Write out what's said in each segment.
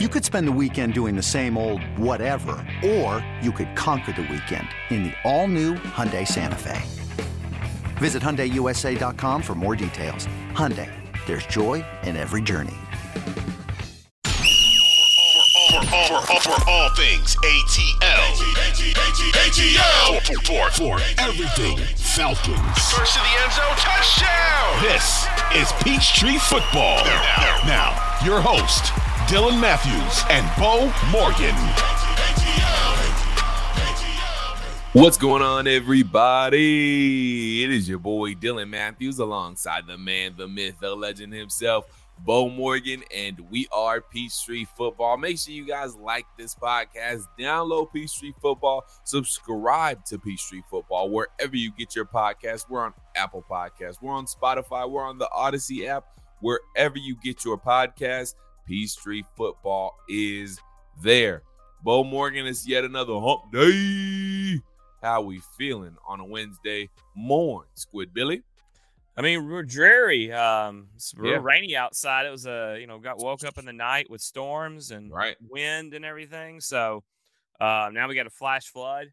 You could spend the weekend doing the same old whatever, or you could conquer the weekend in the all-new Hyundai Santa Fe. Visit HyundaiUSA.com for more details. Hyundai, there's joy in every journey. For all, for, for all things ATL. ATL. For, for everything Falcons. First to the end zone, touchdown! This is Peachtree Football. Now, now, your host, Dylan Mathews and Beau Morgan. What's going on, everybody? It is your boy Dylan Mathews alongside the man, the myth, the legend himself, Beau Morgan, and we are Peachtree Football. Make sure you guys like this podcast, download Peachtree Football, subscribe to Peachtree Football wherever you get your podcast. We're on Apple Podcasts, we're on Spotify, we're on the Audacy app, wherever you get your podcast. Peachtree Football is there. Beau Morgan is yet another hump day. How we feeling on a Wednesday morning, Squid Billy? I mean, we're dreary. Um, it's real Yeah. rainy outside. It was a, you know, got woke up in the night with storms and Right. wind and everything. So uh, now we got a flash flood.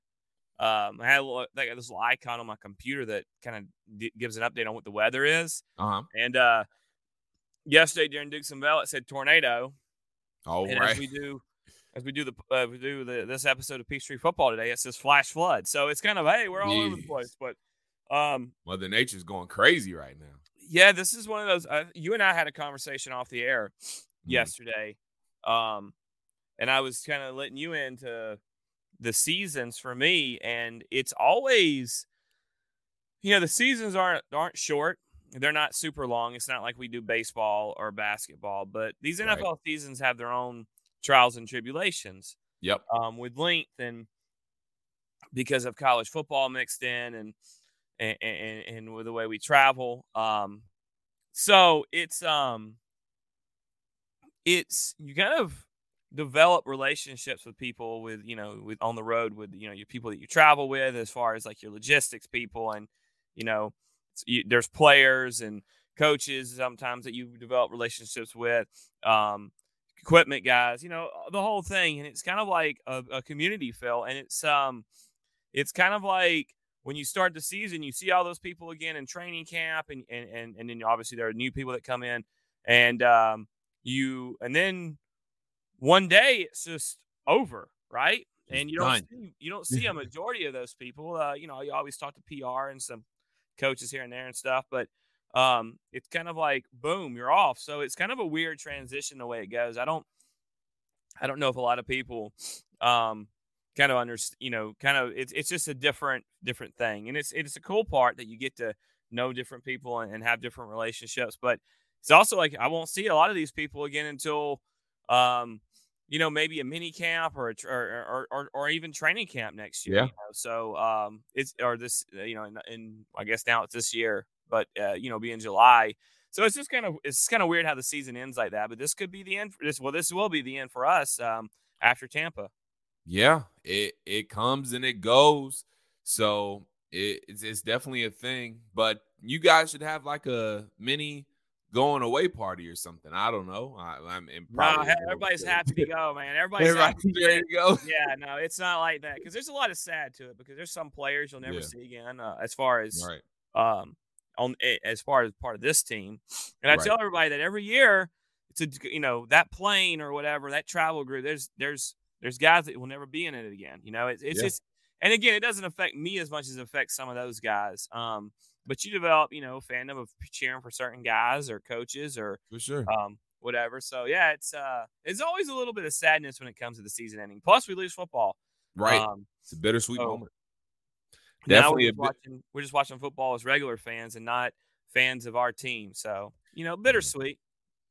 Um, I had a little, I got this little icon on my computer that kind of d- gives an update on what the weather is. Uh huh. And uh, yesterday during Dukes and Bell, it said tornado. All and right. as we do, as we do the uh, we do the this episode of Peachtree Football today, it says flash flood. So it's kind of hey, we're all over the place. But um, Mother Nature's going crazy right now. yeah, this is one of those. Uh, you and I had a conversation off the air Mm. yesterday, um, and I was kind of letting you into the seasons for me, and it's always, you know, the seasons aren't aren't short. They're not super long. It's not like we do baseball or basketball, but these Right. NFL seasons have their own trials and tribulations Yep. um, with length and because of college football mixed in and and, and, and with the way we travel. Um, so it's um it's you kind of develop relationships with people with you know with on the road with you know your people that you travel with as far as like your logistics people and you know you, there's players and coaches sometimes that you develop relationships with um equipment guys you know the whole thing and it's kind of like a, a community feel and it's um it's kind of like when you start the season you see all those people again in training camp and and and, and then obviously there are new people that come in and um you and then one day it's just over right? And you don't see, you don't see a majority of those people uh you know you always talk to pr and some coaches here and there and stuff but um it's kind of like boom you're off. So it's kind of a weird transition the way it goes. I don't i don't know if a lot of people um kind of understand you know kind of it's, it's just a different different thing. And it's it's a cool part that you get to know different people and, and have different relationships but it's also like i won't see a lot of these people again until um you know maybe a mini camp or a tr- or or, or, or even training camp next year Yeah. you know? so um it's or this uh, you know in, in i guess now it's this year but uh, you know be in july so it's just kind of it's kind of weird how the season ends like that but this could be the end for this well this will be the end for us um after tampa Yeah. It it comes and it goes. So it, it's it's definitely a thing. But you guys should have like a mini going away party or something. I don't know. I, I'm in No, everybody's happy to go, man. Everybody's Everybody's happy. ready to go. Yeah, no, it's not like that because there's a lot of sad to it because there's some players you'll never Yeah. see again uh, as far as Right. um on eh, as far as part of this team. And I Right. tell everybody that every year it's a you know that plane or whatever that travel group. There's there's there's guys that will never be in it again. You know, it's it's Yeah. just and again, it doesn't affect me as much as it affects some of those guys. Um, but you develop you know fandom of cheering for certain guys or coaches or For sure. um, whatever. So yeah, it's uh, it's always a little bit of sadness when it comes to the season ending. Plus, we lose football. right. Um, it's a bittersweet so- moment. now Definitely we're just, watching, we're just watching football as regular fans and not fans of our team. So you know, bittersweet.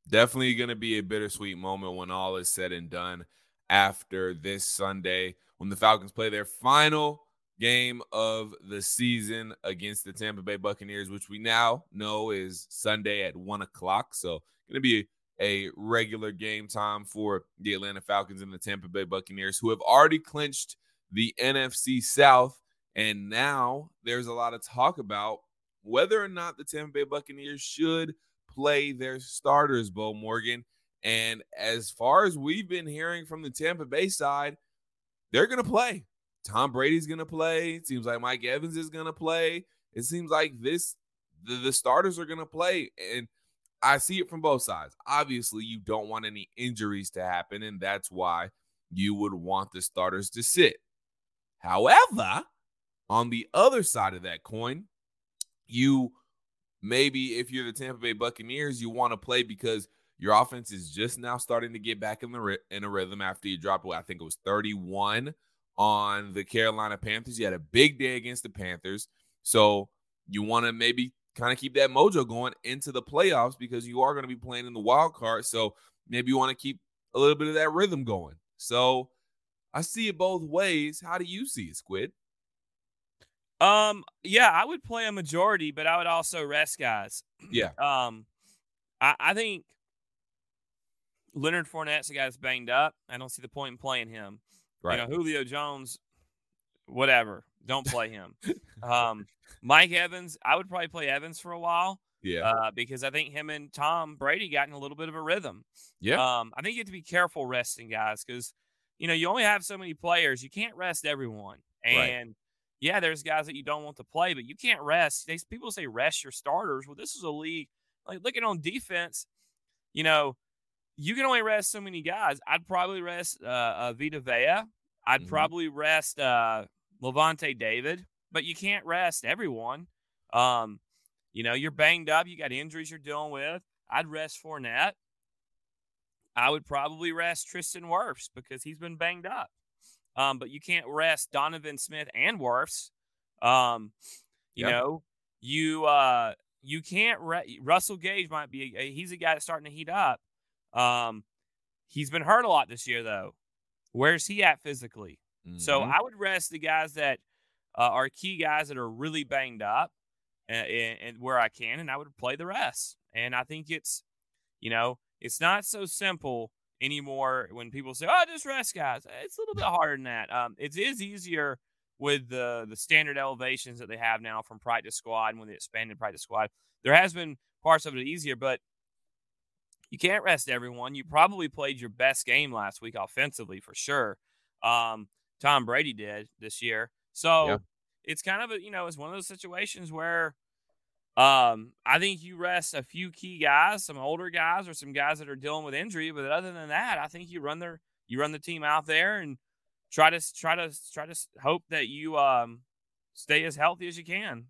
definitely going to be a bittersweet moment when all is said and done after this Sunday when the Falcons play their final game of the season against the Tampa Bay Buccaneers, which we now know is Sunday at one o'clock. So, going to be a regular game time for the Atlanta Falcons and the Tampa Bay Buccaneers, who have already clinched the NFC South. And now there's a lot of talk about whether or not the Tampa Bay Buccaneers should play their starters, Beau Morgan. And as far as we've been hearing from the Tampa Bay side, they're going to play. Tom Brady's to play. It seems like Mike Evans is to play. It seems like this the, the starters are to play and I see it from both sides. Obviously, you don't want any injuries to happen and that's why you would want the starters to sit. However, on the other side of that coin, you maybe if you're the Tampa Bay Buccaneers, you want to play because your offense is just now starting to get back in the in a rhythm after you dropped. I think it was 31 on the Carolina Panthers. You had a big day against the Panthers, so you want to maybe kind of keep that mojo going into the playoffs because you are going to be playing in the wild card. So maybe you want to keep a little bit of that rhythm going. So I see it both ways. How do you see it, Squid? Um, yeah, I would play a majority, but I would also rest guys. Yeah. Um, I, I think Leonard Fournette's a guy that's banged up. I don't see the point in playing him. Right. You know, Julio Jones, whatever. Don't play him. um, Mike Evans, I would probably play Evans for a while. Yeah. Uh, because I think him and Tom Brady got in a little bit of a rhythm. yeah. Um, I think you have to be careful resting guys because you know you only have so many players. You can't rest everyone. Right. And yeah, there's guys that you don't want to play, but you can't rest. They, people say rest your starters. Well, this is a league like looking on defense. You know, you can only rest so many guys. I'd probably rest uh, uh Vita Vea. I'd Mhm. probably rest uh Lavonte David, but you can't rest everyone. Um, you know, you're banged up. You got injuries you're dealing with. I'd rest Fournette. I would probably rest Tristan Wirfs because he's been banged up. Um, but you can't rest Donovan Smith and Wirfs. Um, you Yeah. know, you uh you can't re- Russell Gage might be a, he's a guy that's starting to heat up. Um, he's been hurt a lot this year though. Where's he at physically? So Mhm. I would rest the guys that uh, are key guys that are really banged up, and, and where I can, and I would play the rest. And I think it's, you know, it's not so simple anymore when people say, "Oh, just rest guys." It's a little bit harder than that. Um, it is easier with the the standard elevations that they have now from practice squad and with the expanded practice squad. There has been parts of it easier, but you can't rest everyone. You probably played your best game last week offensively for sure. Um, Tom Brady did this year. So Yeah. it's kind of a, you know, it's one of those situations where um, I think you rest a few key guys, some older guys or some guys that are dealing with injury, but other than that, I think you run their you run the team out there and try to try to try to hope that you um stay as healthy as you can.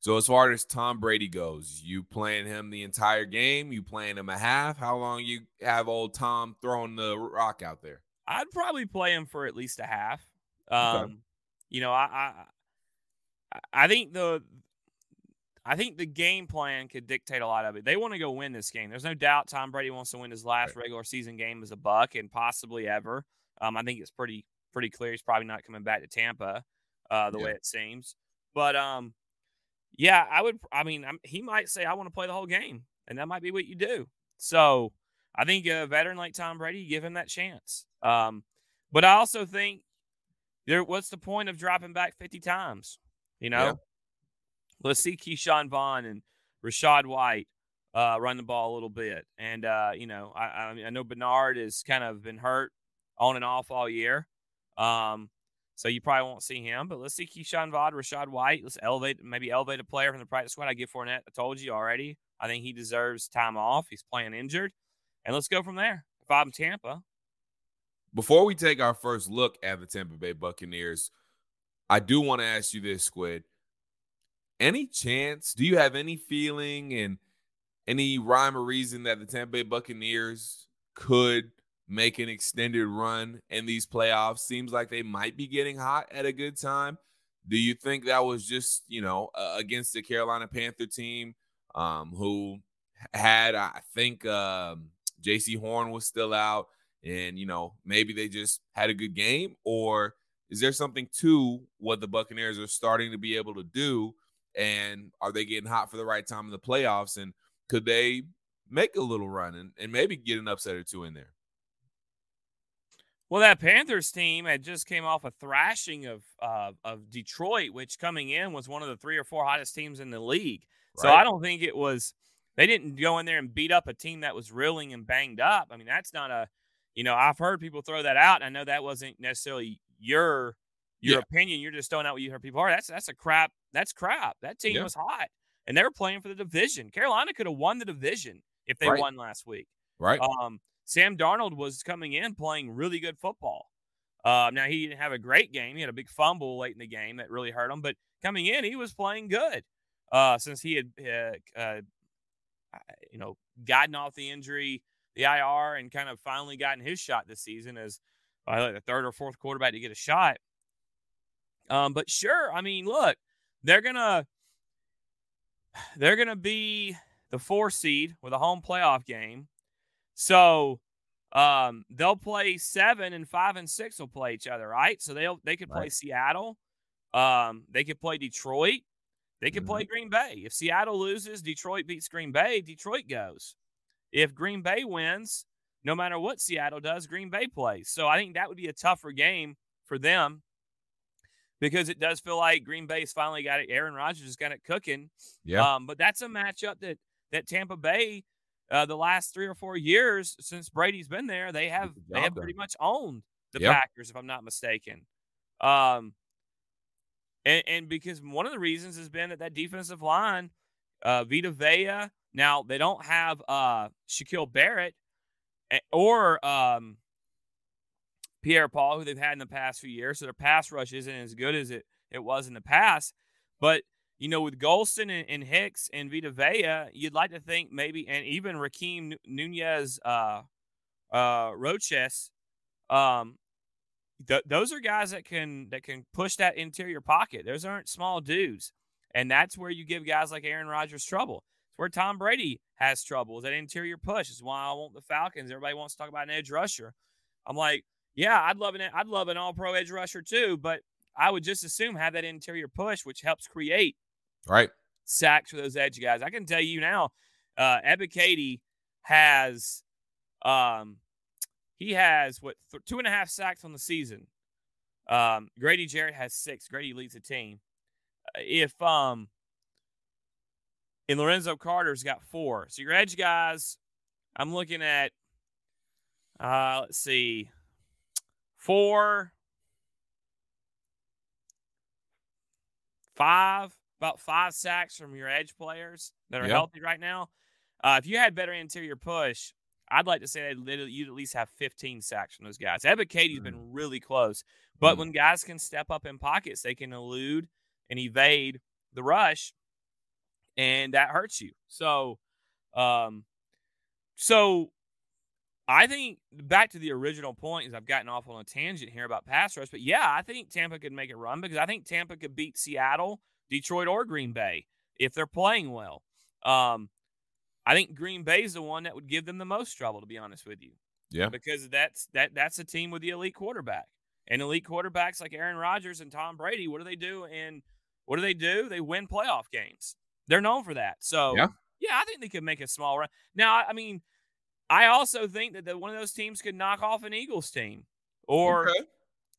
So as far as Tom Brady goes, you playing him the entire game? You playing him a half? How long you have old Tom throwing the rock out there? I'd probably play him for at least a half. Um, you know, I, I I think the I think the game plan could dictate a lot of it. They want to go win this game. There's no doubt Tom Brady wants to win his last regular season game as a Buck and possibly ever. Um, I think it's pretty pretty clear he's probably not coming back to Tampa, uh, the way it seems. But um, yeah, I would. I mean, I'm, he might say I want to play the whole game, and that might be what you do. So I think a veteran like Tom Brady, give him that chance. Um, but I also think there. What's the point of dropping back 50 times? You know, Yeah. let's see Ke'Shawn Vaughn and Rachaad White uh, run the ball a little bit. And uh, you know, I, I, I know Bernard has kind of been hurt on and off all year. Um, so you probably won't see him, but let's see Ke'Shawn Vaughn, Rachaad White. Let's elevate, maybe elevate a player from the practice squad. I give Fournette. I told you already. I think he deserves time off. He's playing injured, and let's go from there. If I'm Tampa, Before we take our first look at the Tampa Bay Buccaneers, I do want to ask you this, Squid. Any chance? Do you have any feeling and any rhyme or reason that the Tampa Bay Buccaneers could make an extended run in these playoffs? Seems like they might be getting hot at a good time. Do you think that was just, you know, uh, against the Carolina Panther team um, who had, I think, um, Jaycee Horn was still out, and you know maybe they just had a good game, or is there something to what the Buccaneers are starting to be able to do, and are they getting hot for the right time in the playoffs, and could they make a little run and, and maybe get an upset or two in there? Well, that Panthers team had just came off a thrashing of uh, of Detroit, which coming in was one of the three or four hottest teams in the league. So I don't think it was they didn't go in there and beat up a team that was reeling and banged up. I mean, that's not a, you know, I've heard people throw that out. And I know that wasn't necessarily your your Yeah. opinion. You're just throwing out what you heard people are. That's that's a crap. That's crap. That team Yeah. was hot, and they were playing for the division. Carolina could have won the division if they Right. won last week. Right. Um, Sam Darnold was coming in playing really good football. Um, now he didn't have a great game. He had a big fumble late in the game that really hurt him. But coming in, he was playing good. Uh, since he had, uh, uh, you know, gotten off the injury, the IR, and kind of finally gotten his shot this season as uh, like the third or fourth quarterback to get a shot. Um, but sure, I mean, look, they're gonna they're gonna be the four seed with a home playoff game. So um, they'll play seven and five and six will play each other, right? So they'll they could play Right. Seattle, um, they could play Detroit, they could Mhm. play Green Bay. If Seattle loses, Detroit beats Green Bay, Detroit goes. If Green Bay wins, no matter what Seattle does, Green Bay plays. So I think that would be a tougher game for them because it does feel like Green Bay's finally got it. Aaron Rodgers has got it cooking. Yeah. Um, but that's a matchup that that Tampa Bay, uh, the last three or four years since Brady's been there, they have the they have pretty much owned the Yep. Packers, if I'm not mistaken. Um, and, and because one of the reasons has been that that defensive line, uh, Vita Vea. Now they don't have uh Shaquil Barrett or um Pierre Paul, who they've had in the past few years. So their pass rush isn't as good as it, it was in the past. But, you know, with Gholston and, and Hicks and Vita Vea, you'd like to think maybe, and even Rakeem Nunez uh, uh, Roches, um, th- those are guys that can that can push that interior pocket. Those aren't small dudes. And that's where you give guys like Aaron Rodgers trouble. It's where Tom Brady has trouble, is that interior push. Is why I want the Falcons. Everybody wants to talk about an edge rusher. I'm like, yeah, I'd love an I'd love an all pro edge rusher too, but I would just assume have that interior push, which helps create Right. sacks for those edge guys. I can tell you now, uh Ebiketie has um he has what th- two and a half sacks on the season. Um Grady Jarrett has six. Grady leads the team. Uh, If um and Lorenzo Carter's got four. So your edge guys, I'm looking at uh let's see. Four five, about five sacks from your edge players that are Yeah. healthy right now. Uh, if you had better interior push, I'd like to say that you'd at least have 15 sacks from those guys. Ebiketie's been really close, but Mm. when guys can step up in pockets, they can elude and evade the rush, and that hurts you. So, um, so I think back to the original point is I've gotten off on a tangent here about pass rush, but yeah, I think Tampa could make a run because I think Tampa could beat Seattle, Detroit, or Green Bay if they're playing well. Um, I think Green Bay is the one that would give them the most trouble, to be honest with you, Yeah. because that's that that's a team with the elite quarterback and elite quarterbacks like Aaron Rodgers and Tom Brady. What do they do? And what do they do? They win playoff games. They're known for that. So Yeah. yeah, I think they could make a small run. Now, I mean, I also think that the, one of those teams could knock off an Eagles team, or Okay.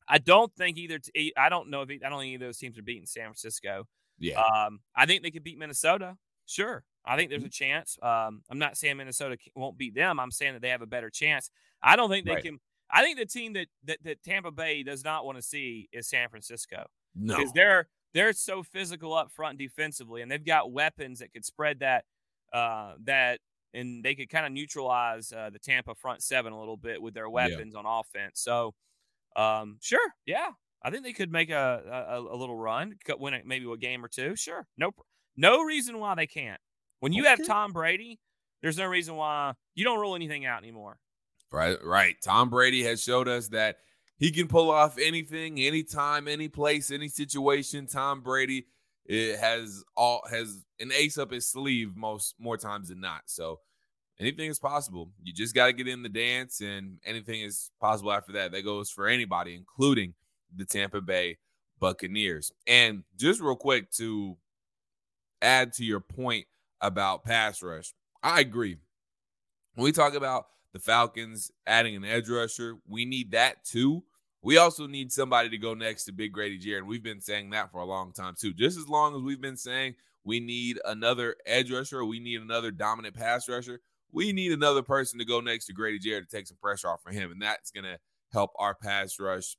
I don't think either. T- I don't know if I don't think either of those teams are beating San Francisco. Yeah. Um, I think they could beat Minnesota. Sure, I think there's a chance. Um, I'm not saying Minnesota won't beat them. I'm saying that they have a better chance. I don't think they Right. can. I think the team that, that that Tampa Bay does not want to see is San Francisco no. because they're they're so physical up front defensively, and they've got weapons that could spread that uh, that and they could kind of neutralize uh, the Tampa front seven a little bit with their weapons on offense. So, um, sure, yeah, I think they could make a a, a little run, win it maybe a game or two. Sure, no no reason why they can't. When you have Tom Brady, there's no reason why you don't rule anything out anymore. Right, right. Tom Brady has showed us that he can pull off anything, anytime, any place, any situation. Tom Brady it has all has an ace up his sleeve most more times than not. So anything is possible. You just got to get in the dance, and anything is possible after that. That goes for anybody, including the Tampa Bay Buccaneers. And just real quick to add to your point about pass rush, I agree. When we talk about the Falcons adding an edge rusher, we need that too. We also need somebody to go next to Big Grady Jarrett. We've been saying that for a long time too. Just as long as we've been saying we need another edge rusher, we need another dominant pass rusher. We need another person to go next to Grady Jarrett to take some pressure off of him, and that's going to help our pass rush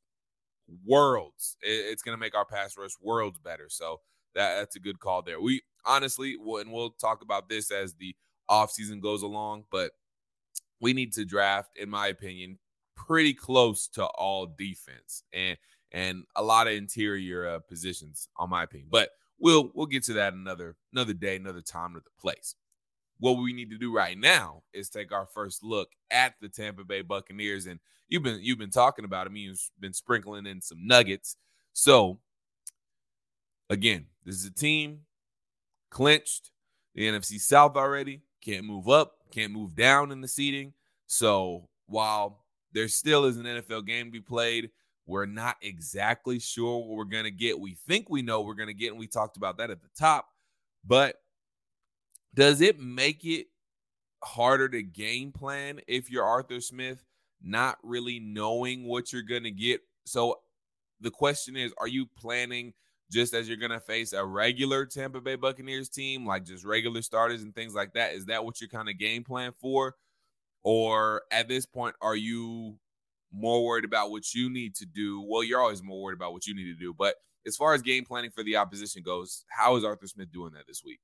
worlds. It's going to make our pass rush worlds better. So that, that's a good call there. We honestly, and we'll talk about this as the offseason goes along, but we need to draft, in my opinion, pretty close to all defense and and a lot of interior uh, positions, on my opinion. But we'll we'll get to that another another day, another time, another place. What we need to do right now is take our first look at the Tampa Bay Buccaneers, and you've been you've been talking about them. You've been sprinkling in some nuggets. So again, this is a team clinched the NFC South already. Can't move up, can't move down in the seating. So while there still is an NFL game to be played, we're not exactly sure what we're to get. We think we know we're to get, and we talked about that at the top. But does it make it harder to game plan if you're Arthur Smith, not really knowing what you're going to get? So the question is are you planning just as you're going to face a regular Tampa Bay Buccaneers team, like just regular starters and things like that? Is that what you're kind of game plan for? Or at this point, are you more worried about what you need to do? Well, you're always more worried about what you need to do. But as far as game planning for the opposition goes, how is Arthur Smith doing that this week?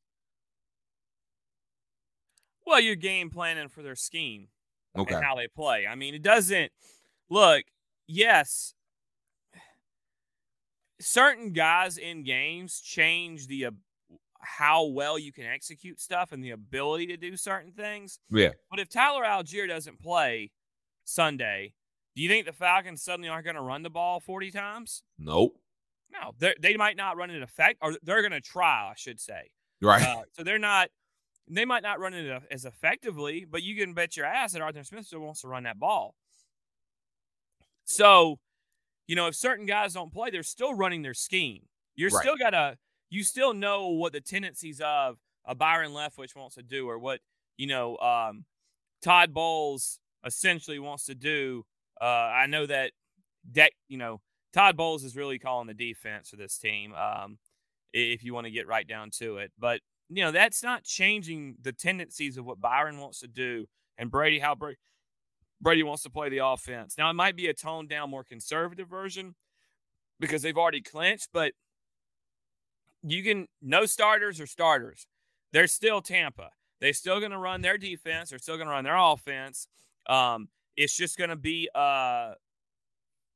Well, you're game planning for their scheme okay. and how they play. I mean, it doesn't look, yes, certain guys in games change the uh, how well you can execute stuff and the ability to do certain things. Yeah. But if Tyler Allgeier doesn't play Sunday, do you think the Falcons suddenly aren't going to run the ball 40 times? Nope. No, they might not run it effect, or they're going to try, I should say. Right. Uh, so they're not. They might not run it as effectively, but you can bet your ass that Arthur Smith still wants to run that ball. So, you know, if certain guys don't play, they're still running their scheme. You're right. still got to you still know what the tendencies of a Byron Leftwich wants to do, or what you know um, Todd Bowles essentially wants to do. Uh, I know that deck, you know, Todd Bowles is really calling the defense for this team. Um, if you want to get right down to it, but you know that's not changing the tendencies of what Byron wants to do and Brady how Brady, Brady wants to play the offense. Now it might be a toned down, more conservative version because they've already clinched, but you can no starters or starters. They're still Tampa. They're still going to run their defense. They're still going to run their offense. Um, it's just going to be uh,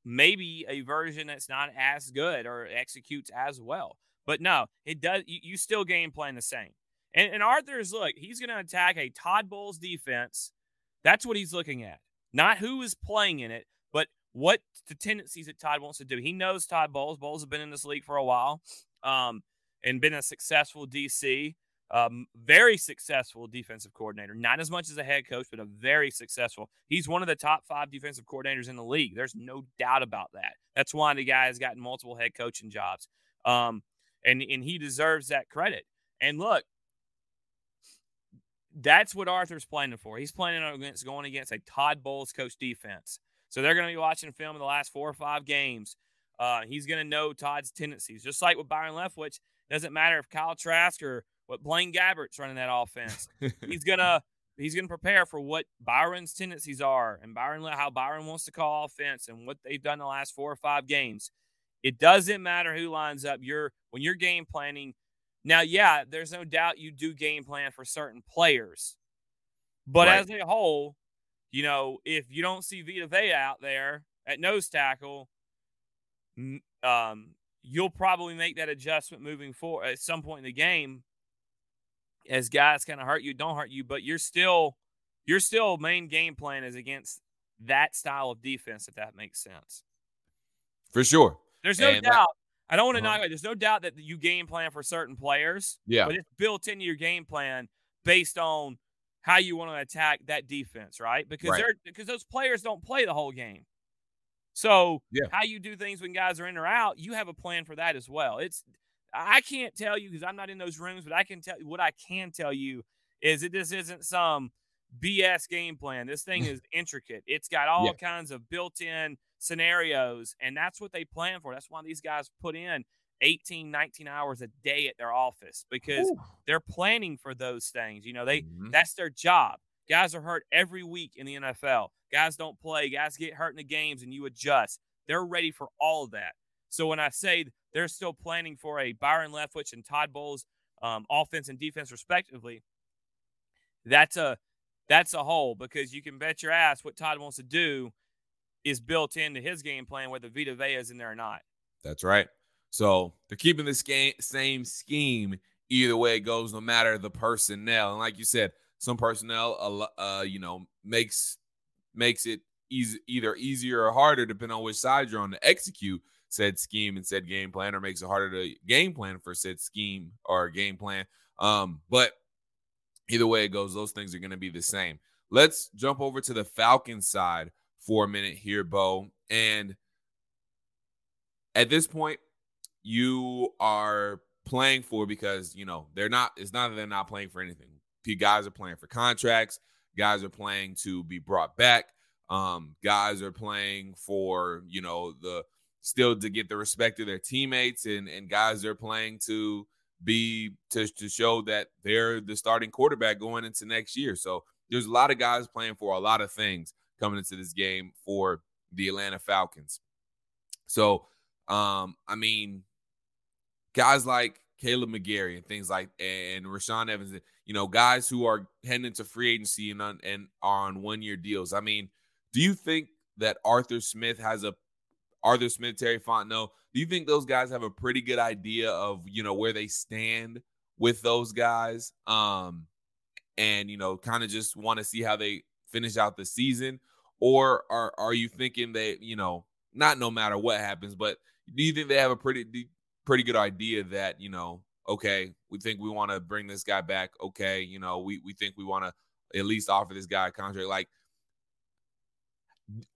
maybe a version that's not as good or executes as well. But no, it does. You, you still game plan the same. And, and Arthur's look, he's going to attack a Todd Bowles defense. That's what he's looking at. Not who is playing in it, but what the tendencies that Todd wants to do. He knows Todd Bowles. Bowles have been in this league for a while. Um, and been a successful DC, um, very successful defensive coordinator. Not as much as a head coach, but a very successful. He's one of the top five defensive coordinators in the league. There's no doubt about that. That's why the guy has gotten multiple head coaching jobs, um, and and he deserves that credit. And look, that's what Arthur's planning for. He's planning against going against a Todd Bowles coach defense. So they're going to be watching film in the last four or five games. Uh, he's going to know Todd's tendencies, just like with Byron Leftwich. Doesn't matter if Kyle Trask or what Blaine Gabbert's running that offense. he's gonna he's gonna prepare for what Byron's tendencies are and Byron how Byron wants to call offense and what they've done the last four or five games. It doesn't matter who lines up. You're when you're game planning. Now, yeah, there's no doubt you do game plan for certain players, but right. as a whole, you know, if you don't see Vita Vea out there at nose tackle, um, you'll probably make that adjustment moving forward at some point in the game as guys kind of hurt you, don't hurt you, but you're still your still main game plan is against that style of defense, if that makes sense. For sure. There's no and doubt. That, I don't want to uh-huh. knock it. There's no doubt that you game plan for certain players. Yeah. But it's built into your game plan based on how you want to attack that defense, right? Because right. they're because those players don't play the whole game. So yeah. how you do things when guys are in or out, you have a plan for that as well. It's I can't tell you because I'm not in those rooms, but I can tell you what I can tell you is that this isn't some BS game plan. This thing is intricate. It's got all yeah. kinds of built-in scenarios, and that's what they plan for. That's why these guys put in 18, 19 hours a day at their office because Ooh. they're planning for those things. You know, they Mhm. that's their job. Guys are hurt every week in the NFL. Guys don't play. Guys get hurt in the games, and you adjust. They're ready for all of that. So when I say they're still planning for a Byron Leftwich and Todd Bowles um, offense and defense respectively, that's a that's a hole because you can bet your ass what Todd wants to do is built into his game plan, whether Vita Vea is in there or not. That's right. So they're keeping the sca- same scheme either way it goes, no matter the personnel. And like you said, some personnel, uh you know, makes makes it easy, either easier or harder, depending on which side you're on, to execute said scheme and said game plan, or makes it harder to game plan for said scheme or game plan. Um, but either way it goes, those things are going to be the same. Let's jump over to the Falcons side for a minute here, Beau. And at this point, you are playing for because you know they're not. It's not that they're not playing for anything. P guys are playing for contracts. Guys are playing to be brought back. Um, guys are playing for you know the still to get the respect of their teammates, and and guys are playing to be to to show that they're the starting quarterback going into next year. So there's a lot of guys playing for a lot of things coming into this game for the Atlanta Falcons. So, um, I mean, guys like Kaleb McGary and things like and Rashaan Evans, you know, guys who are heading into free agency and on, and are on one year deals. I mean, do you think that Arthur Smith has a Arthur Smith, Terry Fontenot, do you think those guys have a pretty good idea of you know where they stand with those guys? Um, and you know, kind of just want to see how they finish out the season, or are are you thinking that you know not no matter what happens, but do you think they have a pretty pretty good idea that you know okay we think we want to bring this guy back okay you know we we think we want to at least offer this guy a contract like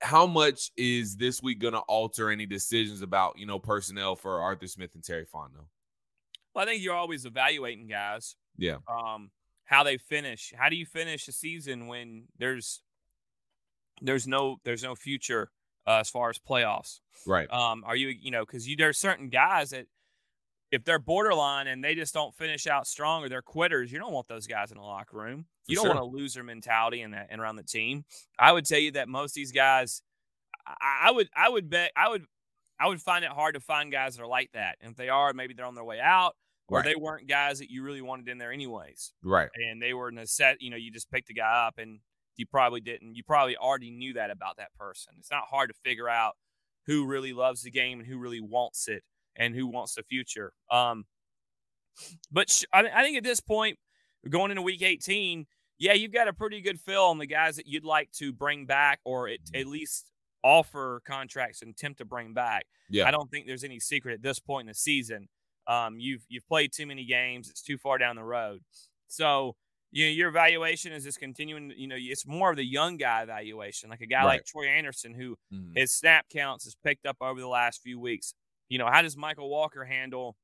how much is this week going to alter any decisions about you know personnel for Arthur Smith and Terry Fontenot? Well, I think you're always evaluating guys. Yeah. Um, how they finish. How do you finish a season when there's there's no there's no future uh, as far as playoffs? Right. Um, are you you know because you there's certain guys that if they're borderline and they just don't finish out strong or they're quitters, you don't want those guys in the locker room. You don't sure. want a loser mentality in that and around the team. I would tell you that most of these guys, I, I would I would bet I would I would find it hard to find guys that are like that. And if they are, maybe they're on their way out, or Right. they weren't guys that you really wanted in there anyways. Right. And they were in a set, you know, you just picked a guy up and you probably didn't. You probably already knew that about that person. It's not hard to figure out who really loves the game and who really wants it and who wants the future. Um, but sh- I, I think at this point, going into week 18, yeah, you've got a pretty good feel on the guys that you'd like to bring back or at, at least offer contracts and attempt to bring back. Yeah. I don't think there's any secret at this point in the season. Um, you've you've played too many games. It's too far down the road. So you know, your evaluation is just continuing. You know, it's more of the young guy evaluation, like a guy Right. like Troy Anderson, who Mhm. his snap counts has picked up over the last few weeks. You know, how does Mykal Walker handle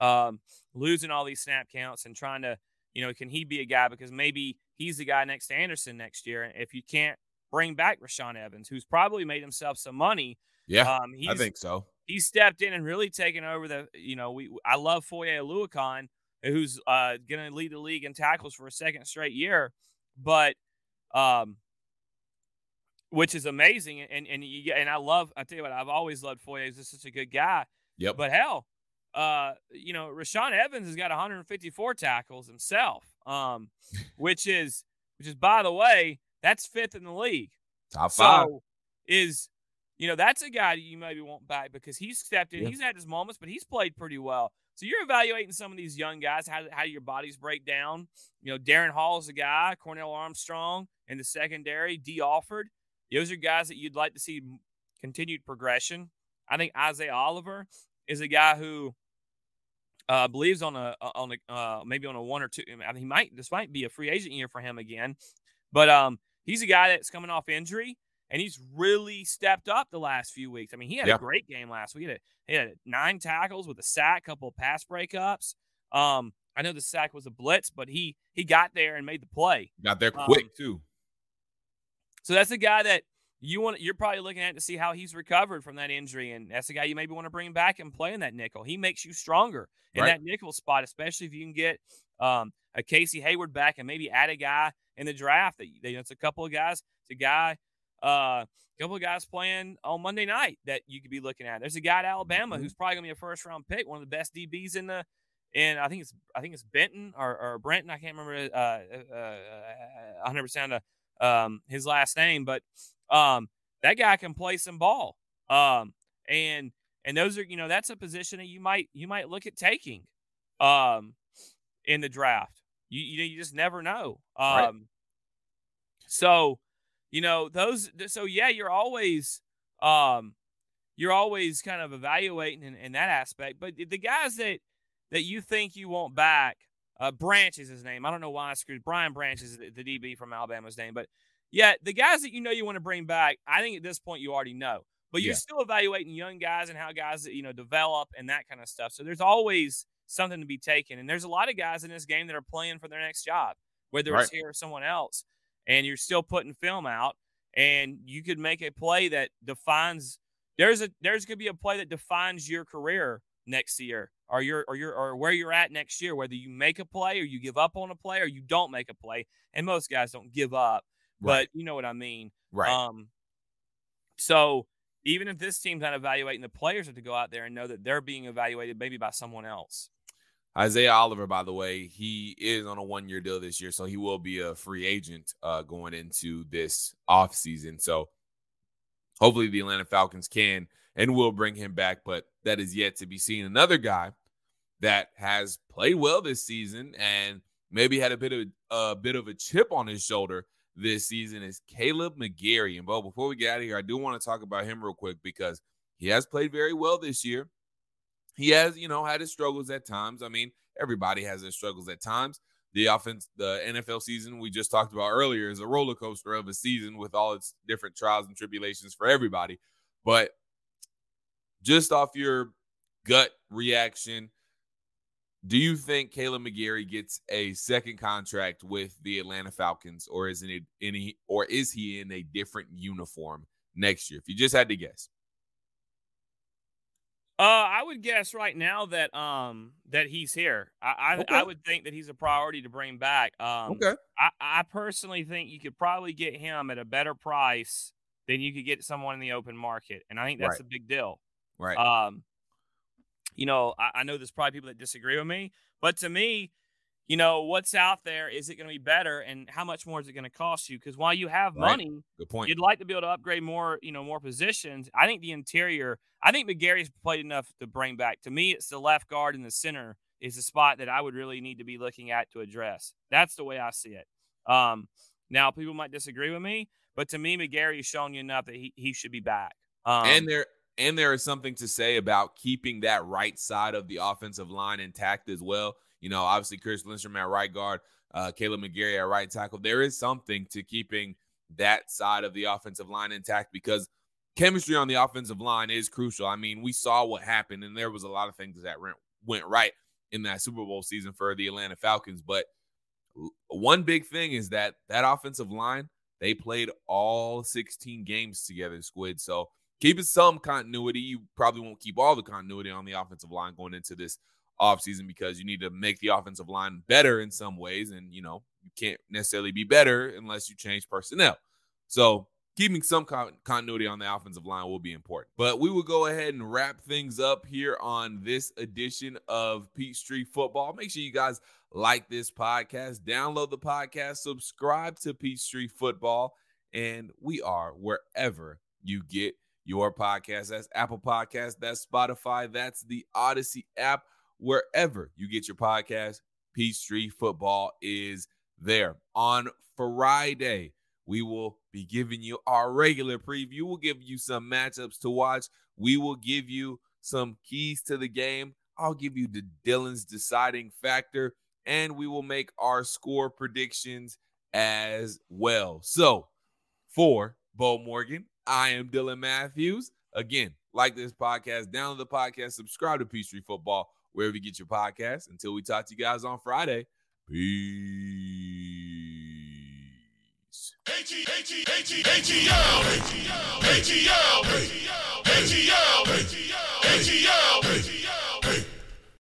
um, losing all these snap counts and trying to, you know, can he be a guy because maybe he's the guy next to Anderson next year? If you can't bring back Rashaan Evans, who's probably made himself some money, Yeah. um, I think so. he stepped in and really taken over the. You know, we I love Foye Oluokun, who's uh, going to lead the league in tackles for a second straight year, but um, which is amazing. And and you, and I love. I tell you what, I've always loved Foye. He's just such a good guy. Yep. But hell, uh, you know, Rashaan Evans has got 154 tackles himself, um, which is which is by the way, that's fifth in the league. Top five. So is you know that's a guy you maybe want back because he's stepped in. He's had his moments, but he's played pretty well. So you're evaluating some of these young guys. How how do your bodies break down? You know, Darren Hall's a guy. Cornell Armstrong in the secondary. Dee Alford. Those are guys that you'd like to see continued progression. I think Isaiah Oliver is a guy who uh, believes on a on a uh, maybe on a one or two. I mean, he might this might be a free agent year for him again, but um, he's a guy that's coming off injury and he's really stepped up the last few weeks. I mean, he had Yeah. a great game last week. He had, he had nine tackles with a sack, couple of pass breakups. Um, I know the sack was a blitz, but he he got there and made the play. Got there um, quick too. So that's a guy that you want you're probably looking at to see how he's recovered from that injury, and that's a guy you maybe want to bring back and play in that nickel. He makes you stronger in Right. that nickel spot, especially if you can get um, a Casey Hayward back and maybe add a guy in the draft. That you know, it's a couple of guys. It's a guy, uh, a couple of guys playing on Monday night that you could be looking at. There's a guy at Alabama Mhm. who's probably gonna be a first round pick, one of the best DBs in the. And I think it's I think it's Benton or, or Brenton. I can't remember uh, uh, uh, 100% of um, his last name, but um, that guy can play some ball. Um, and and those are you know that's a position that you might you might look at taking um, in the draft. You you you just never know. Um, Right. So you know those. So yeah, you're always um, you're always kind of evaluating in, in that aspect. But the guys that that you think you want back, uh, Branch is his name. I don't know why I screwed Brian Branch is the, the DB from Alabama's name, but yeah, the guys that you know you want to bring back, I think at this point you already know. But you're Yeah. still evaluating young guys and how guys that you know develop and that kind of stuff. So there's always something to be taken, and there's a lot of guys in this game that are playing for their next job, whether it's here or someone else, and you're still putting film out, and you could make a play that defines. There's a there's gonna be a play that defines your career next year, or your or your or where you're at next year, whether you make a play or you give up on a play or you don't make a play. And most guys don't give up, Right. but you know what I mean. Right. Um, so even if this team's not evaluating the players, have to go out there and know that they're being evaluated maybe by someone else. Isaiah Oliver, by the way, he is on a one year deal this year, so he will be a free agent uh, going into this offseason. So hopefully the Atlanta Falcons can and will bring him back, but that is yet to be seen. Another guy that has played well this season and maybe had a bit of a bit of a chip on his shoulder this season is Kaleb McGary. And Beau, before we get out of here, I do want to talk about him real quick because he has played very well this year. He has, you know, had his struggles at times. I mean, everybody has their struggles at times. The offense, the NFL season we just talked about earlier is a roller coaster of a season with all its different trials and tribulations for everybody. But just off your gut reaction, do you think Kaleb McGary gets a second contract with the Atlanta Falcons, or is it any, or is he in a different uniform next year? If you just had to guess, Uh, I would guess right now that um that he's here. I I, Okay. I would think that he's a priority to bring back. Um, I, I personally think you could probably get him at a better price than you could get someone in the open market, and I think that's Right. a big deal. right, Um, you know, I, I know there's probably people that disagree with me, but to me, you know, what's out there is it going to be better, and how much more is it going to cost you? Because while you have Right. money, good point. you'd like to be able to upgrade more, you know, more positions. I think the interior, I think McGary's played enough to bring back. To me, it's the left guard and the center is the spot that I would really need to be looking at to address. That's the way I see it. Um, now people might disagree with me, but to me, McGary has shown you enough that he, he should be back. Um, and there and there is something to say about keeping that right side of the offensive line intact as well. You know, obviously Chris Lindstrom at right guard, uh, Kaleb McGary at right tackle. There is something to keeping that side of the offensive line intact because chemistry on the offensive line is crucial. I mean, we saw what happened, and there was a lot of things that went- right in that Super Bowl season for the Atlanta Falcons. But one big thing is that that offensive line they played all 16 games together, Squid. So keeping some continuity. You probably won't keep all the continuity on the offensive line going into this offseason because you need to make the offensive line better in some ways. And, you know, you can't necessarily be better unless you change personnel. So keeping some con- continuity on the offensive line will be important. But we will go ahead and wrap things up here on this edition of Peachtree Football. Make sure you guys like this podcast, download the podcast, subscribe to Peachtree Football, and we are wherever you get your podcast. That's Apple Podcast, that's Spotify, that's the Audacy app. Wherever you get your podcast, Peachtree Football is there. On Friday, we will be giving you our regular preview. We'll give you some matchups to watch. We will give you some keys to the game. I'll give you the Dylan's deciding factor, and we will make our score predictions as well. So, for Beau Morgan, I am Dylan Mathews. Again, like this podcast, download the podcast, subscribe to Peachtree Football wherever you get your podcast. Until we talk to you guys on Friday, peace.